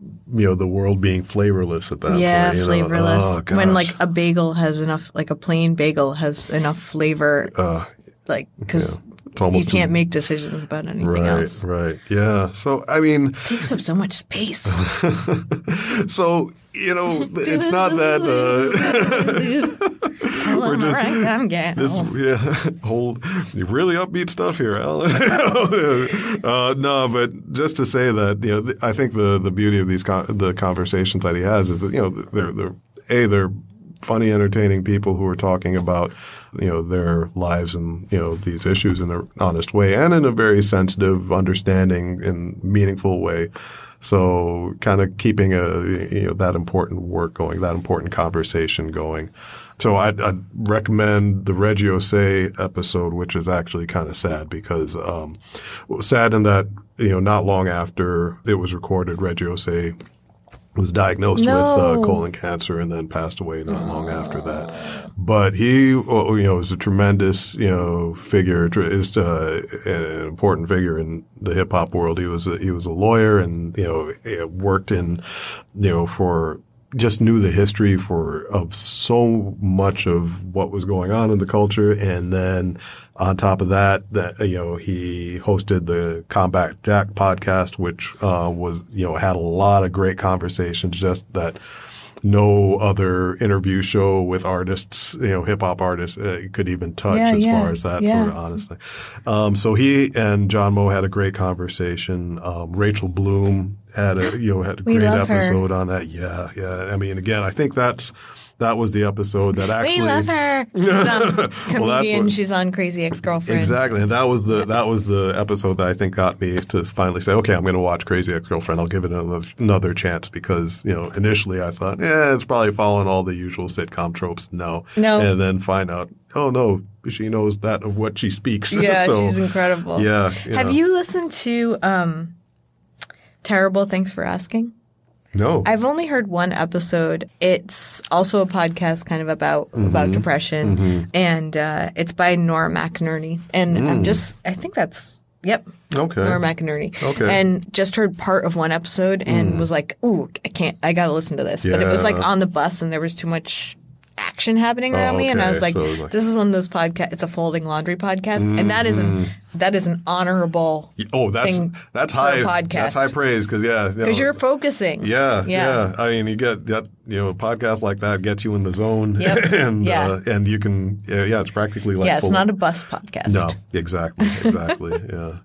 you know the world being flavorless at that Yeah, point. know. flavorless. Oh, when like a bagel has enough, like a plain bagel has enough flavor, Uh, like because almost you can't make decisions about anything right, else. right. Yeah. So I mean, It takes up so much space. so you know, it's not that. Uh, We're just- right, I'm getting This, yeah, hold really upbeat stuff here, Al. uh, no, but just to say that, you know, th- I think the the beauty of these con- the conversations that he has is that you know they're they're a they're funny, entertaining people who are talking about you know their lives and you know these issues in an honest way and in a very sensitive, understanding, and meaningful way. So, kind of keeping a you know that important work going, that important conversation going. So, I'd, I'd recommend the Reggie Ossé episode, which is actually kind of sad because um, sad in that you know not long after it was recorded, Reggie Ossé was diagnosed with uh, colon cancer and then passed away not long after that. But he, you know, was a tremendous, you know, figure. Is uh, an important figure in the hip hop world. He was a, he was a lawyer and you know worked in, you know, for just knew the history for of so much of what was going on in the culture, and then on top of that, that you know he hosted the Combat Jack podcast, which uh, was you know had a lot of great conversations. Just that no other interview show with artists, you know, hip hop artists uh, could even touch Yeah, as yeah, far as that yeah. sort of honestly. Um, so he and John Moe had a great conversation. Um, Rachel Bloom had a you know had a great love her. episode on that. Yeah, yeah. I mean, again, I think that's that was the episode that actually we love her. She's um, comedian. what- She's on Crazy Ex-Girlfriend. Exactly, and that was the that was the episode that I think got me to finally say, okay, I'm going to watch Crazy Ex-Girlfriend. I'll give it another, another chance because you know initially I thought, yeah, it's probably following all the usual sitcom tropes. No, No. and then find out, oh no, she knows that of what she speaks. Yeah, so, she's incredible. Yeah, Have yeah. you listened to um, Terrible? Thanks for asking. No, I've only heard one episode. It's also a podcast kind of about Mm-hmm. about depression, and uh, it's by Nora McInerney. And I'm just, I think that's yep, Mm. okay. Nora McInerney. Okay. And just heard part of one episode and was like, ooh, I can't, I gotta listen to this. But it was like on the bus and there was too much action happening Oh, around me, and I was like, So, like- this is one of those podcasts. It's a folding laundry podcast, and that is Mm-hmm. an that is an honorable oh, that's that's high podcast. That's high praise because yeah, because you're focusing. Yeah, Yeah. yeah, I mean, you get that. You know, a podcast like that gets you in the zone, Yep. and Yeah. uh, and you can, yeah, yeah, it's practically like yeah, it's full- not a bus podcast. No, exactly, exactly. yeah,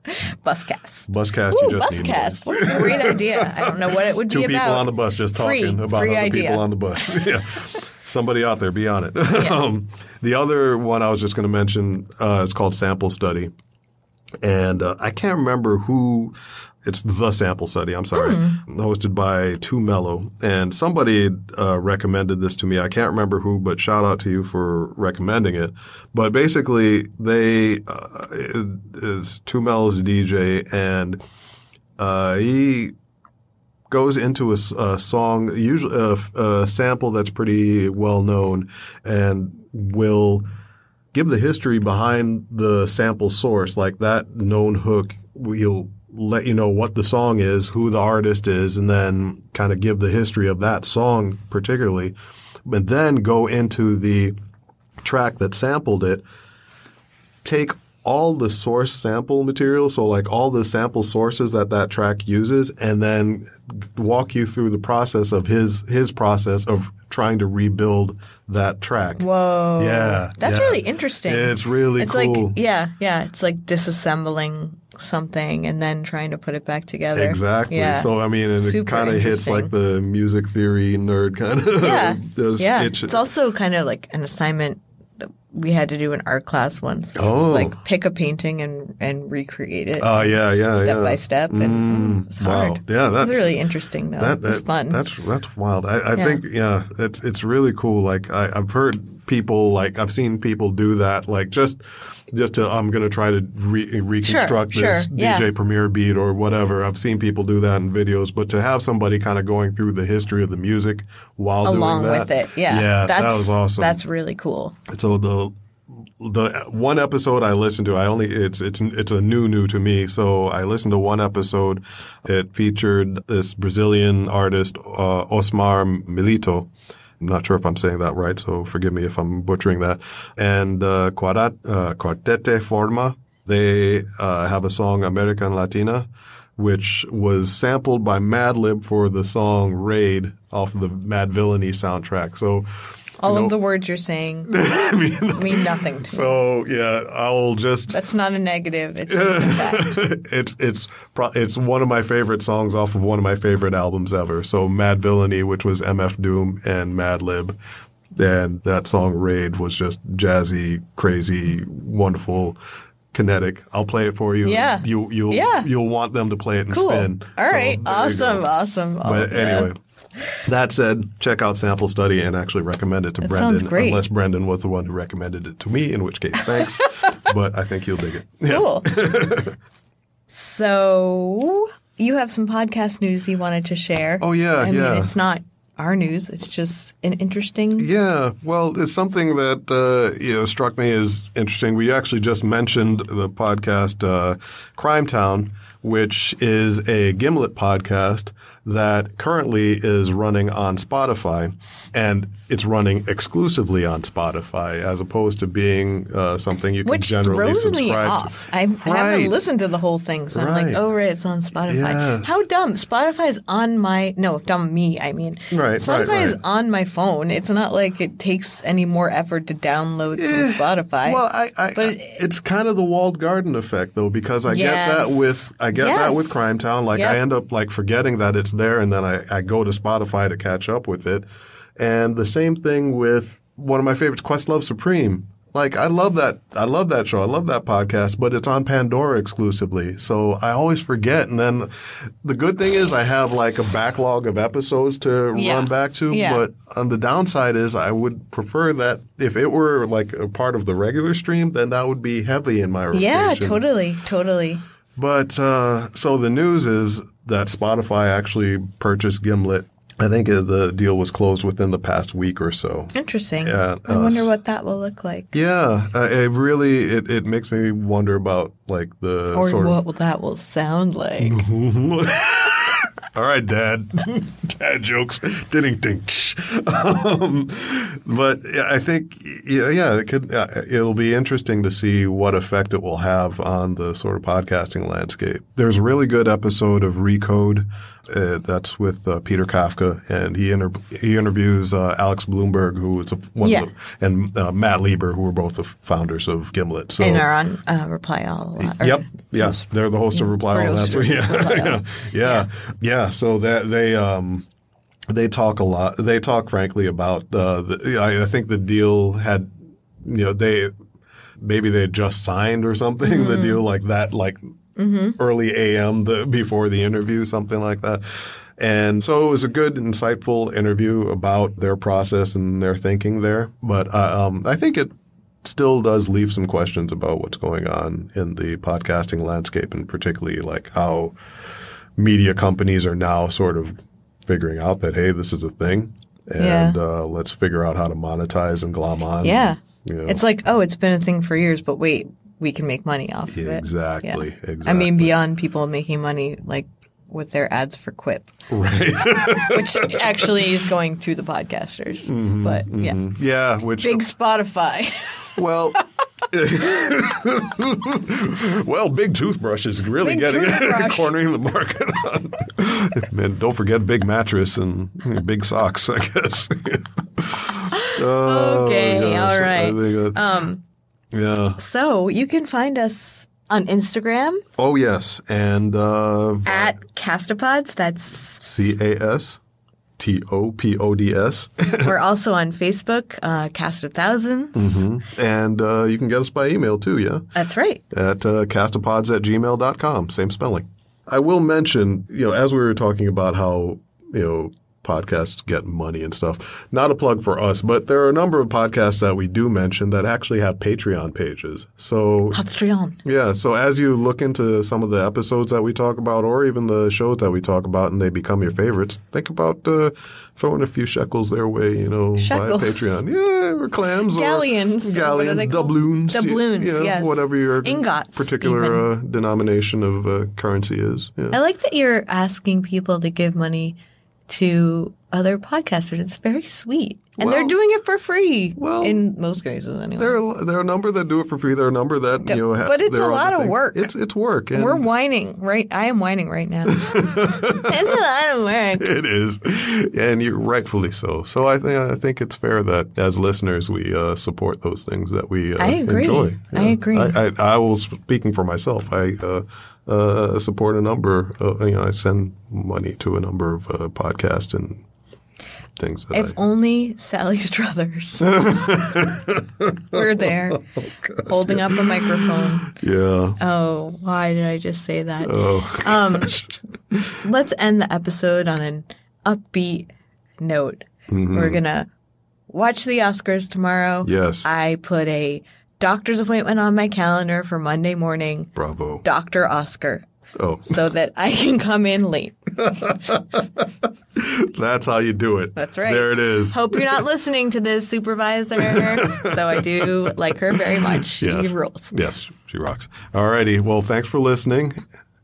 Buscast. buscast. Ooh, you just need buscast. What a great idea. I don't know what it would Two be people on the bus just Free. talking about Free other idea. people on the bus. yeah. Somebody out there, be on it. um, the other one I was just going to mention uh, is called Sample Study, and uh, I can't remember who. It's the sample study. I'm sorry, Hmm. hosted by 2 Mello, and somebody uh, recommended this to me. I can't remember who, but shout out to you for recommending it. But basically, they uh, is 2 Mello's DJ, and uh, he goes into a song, usually a sample that's pretty well known, and will give the history behind the sample source, like that known hook. He'll let you know what the song is, who the artist is, and then kind of give the history of that song particularly. and then go into the track that sampled it, take all the source sample material, so like all the sample sources that that track uses, and then walk you through the process of his his process of trying to rebuild that track. Whoa. Yeah, That's yeah. really interesting. It's really it's cool. like yeah, yeah. It's like disassembling something and then trying to put it back together. Exactly. Yeah. So I mean, and it kind of hits like the music theory nerd kind of. yeah, yeah. itch- It's also kind of like an assignment we had to do an art class once. Oh. like pick a painting and and recreate it. Oh yeah, yeah, step yeah. by step, and mm, it's wow. hard. Yeah, It that's- was really interesting though. That, that, it's fun. That's that's wild. I, I Yeah. think yeah, it's it's really cool. Like I, I've heard people like I've seen people do that. Like just just to I'm going to try to re- reconstruct Sure, this sure, yeah. DJ Premier beat or whatever. I've seen people do that in videos, but to have somebody kind of going through the history of the music while Along doing that, with it, yeah, yeah, that's, that was awesome. That's really cool. So the the one episode I listened to, I only it's it's it's a new new to me. So I listened to one episode. It featured this Brazilian artist uh, Osmar Milito. I'm not sure if I'm saying that right, so forgive me if I'm butchering that. And uh, Quartet, uh, Quarteto Forma, they uh, have a song American Latina, which was sampled by Madlib for the song Raid off the Madvillainy soundtrack. So All of the words you're saying mean, mean nothing to me. so yeah, I'll just That's not a negative. It's just a fact. it's it's pro- it's one of my favorite songs off of one of my favorite albums ever. So Madvillainy, which was MF Doom and Madlib, and that song Raid was just jazzy, crazy, wonderful. Kinetic. I'll play it for you. Yeah. You you'll Yeah. you'll want them to play it and Cool. spin. All So, right. go. Awesome. Awesome. But anyway, that said, check out Sample Study and actually recommend it to That Brendan. great. Unless Brendan was the one who recommended it to me, in which case, thanks. but I think you'll dig it. Yeah. Cool. so you have some podcast news you wanted to share. Oh, yeah, I yeah. mean, it's not our news. It's just an interesting. Yeah, well, it's something that uh, you know struck me as interesting. We actually just mentioned the podcast uh, Crime Town, which is a Gimlet podcast that currently is running on Spotify, and it's running exclusively on Spotify as opposed to being uh, something you can Which generally throws subscribe me to. off. I, I Right. haven't listened to the whole thing, so I'm like, oh, right, it's on Spotify. Yeah. How dumb. Spotify is on my, no, dumb me, I mean. Right, Spotify right, is on my phone. It's not like it takes any more effort to download from Spotify. Well, I, I, But it's kind of the walled garden effect, though, because I get that with I get that with Crime Town. Like Yep. I end up like forgetting that it's there, and then I, I go to Spotify to catch up with it. And the same thing with one of my favorites, Questlove Supreme. Like I love that I love that show. I love that podcast, but it's on Pandora exclusively. So I always forget. And then the good thing is I have like a backlog of episodes to Yeah. run back to. Yeah. But on the downside is I would prefer that if it were like a part of the regular stream, then that would be heavy in my rotation. yeah, totally, totally. But uh, so the news is that Spotify actually purchased Gimlet. I think uh, the deal was closed within the past week or so. Interesting. Yeah, I wonder what that will look like. Yeah, uh, it really it, it makes me wonder about like the Or sort of what that will sound like. All right, Dad. Dad jokes. Ding ding. Um, but I think yeah, yeah, it could. Uh, it'll be interesting to see what effect it will have on the sort of podcasting landscape. There's a really good episode of Recode. Uh, that's with uh, Peter Kafka, and he inter- he interviews uh, Alex Blumberg, who was a, one Yeah. of the, and uh, Matt Lieber, who were both the founders of Gimlet. So and are on uh, Reply All. a lot- or Yep. Yeah. They're the host of Reply All. That's producers yeah. yeah. Yeah. Yeah. So that they, um, they talk a lot. They talk frankly about, uh, the, I, I think the deal had, you know, they, maybe they had just signed or something, Mm-hmm. the deal like that, like early AM the, before the interview, something like that. And so it was a good, insightful interview about their process and their thinking there. But uh, um, I think it still does leave some questions about what's going on in the podcasting landscape, and particularly like how media companies are now sort of figuring out that hey, this is a thing, and Yeah. uh, let's figure out how to monetize and glom on. Yeah. you know. It's like, oh, it's been a thing for years, but wait, we can make money off of Yeah, it. exactly, I exactly. mean, beyond people making money, like with their ads for Quip, Right. which actually is going to the podcasters. Mm-hmm, but yeah, mm-hmm. yeah. Which big Spotify. well. well, big toothbrush is really Big getting toothbrush. cornering the market. On. and don't forget big mattress and big socks. I guess. Oh, Okay, gosh, all I right. think that- um, yeah. so you can find us on Instagram Oh yes, and uh, at Castopods. That's C A S T O P O D S, we're also on Facebook, uh, Cast of 1000s and uh, you can get us by email too. Yeah. That's right. at uh, castopods at gmail.com. Same spelling. I will mention, you know, as we were talking about how, you know, podcasts get money and stuff, not a plug for us, but there are a number of podcasts that we do mention that actually have Patreon pages. So, Patreon. yeah, so as you look into some of the episodes that we talk about or even the shows that we talk about and they become your favorites, think about uh, throwing a few shekels their way, you know, Shekels. via Patreon. Yeah, or clams Galleons. or galleons, doubloons. Doubloons, you know, yes. Whatever your Ingots, particular uh, denomination of uh, currency is. Yeah. I like that you're asking people to give money to other podcasters. It's very sweet. And they're doing it for free. well, in most cases, anyway. There are, there are a number that do it for free. There are a number that you know. ha- but it's a lot of things. work. It's it's work. And We're whining, right? I am whining right now. it's a lot of work. It is, and you're rightfully so. So I think I think it's fair that as listeners we uh, support those things that we uh, I agree. enjoy. I agree. I, I, I will speaking for myself. I uh, uh, support a number. Of, you know, I send money to a number of uh, podcasts and things that If I. only Sally Struthers were there, Oh, holding up a microphone. Yeah. Oh, why did I just say that? Oh. Um, let's end the episode on an upbeat note. Mm-hmm. We're gonna watch the Oscars tomorrow. Yes. I put a doctor's appointment on my calendar for Monday morning. Bravo. Doctor Oscar, Oh, so that I can come in late. that's how you do it. That's right. There it is. Hope you're not listening to this supervisor. so I do like her very much. She Yes. rules. Yes, she rocks. All righty. Well, thanks for listening,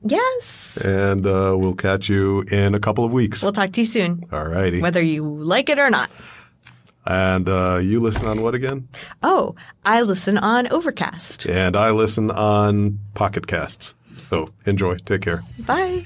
Yes. and uh, we'll catch you in a couple of weeks. We'll talk to you soon, All righty. whether you like it or not. And uh, you listen on what again? Oh, I listen on Overcast. And I listen on Pocket Casts. So enjoy. Take care. Bye.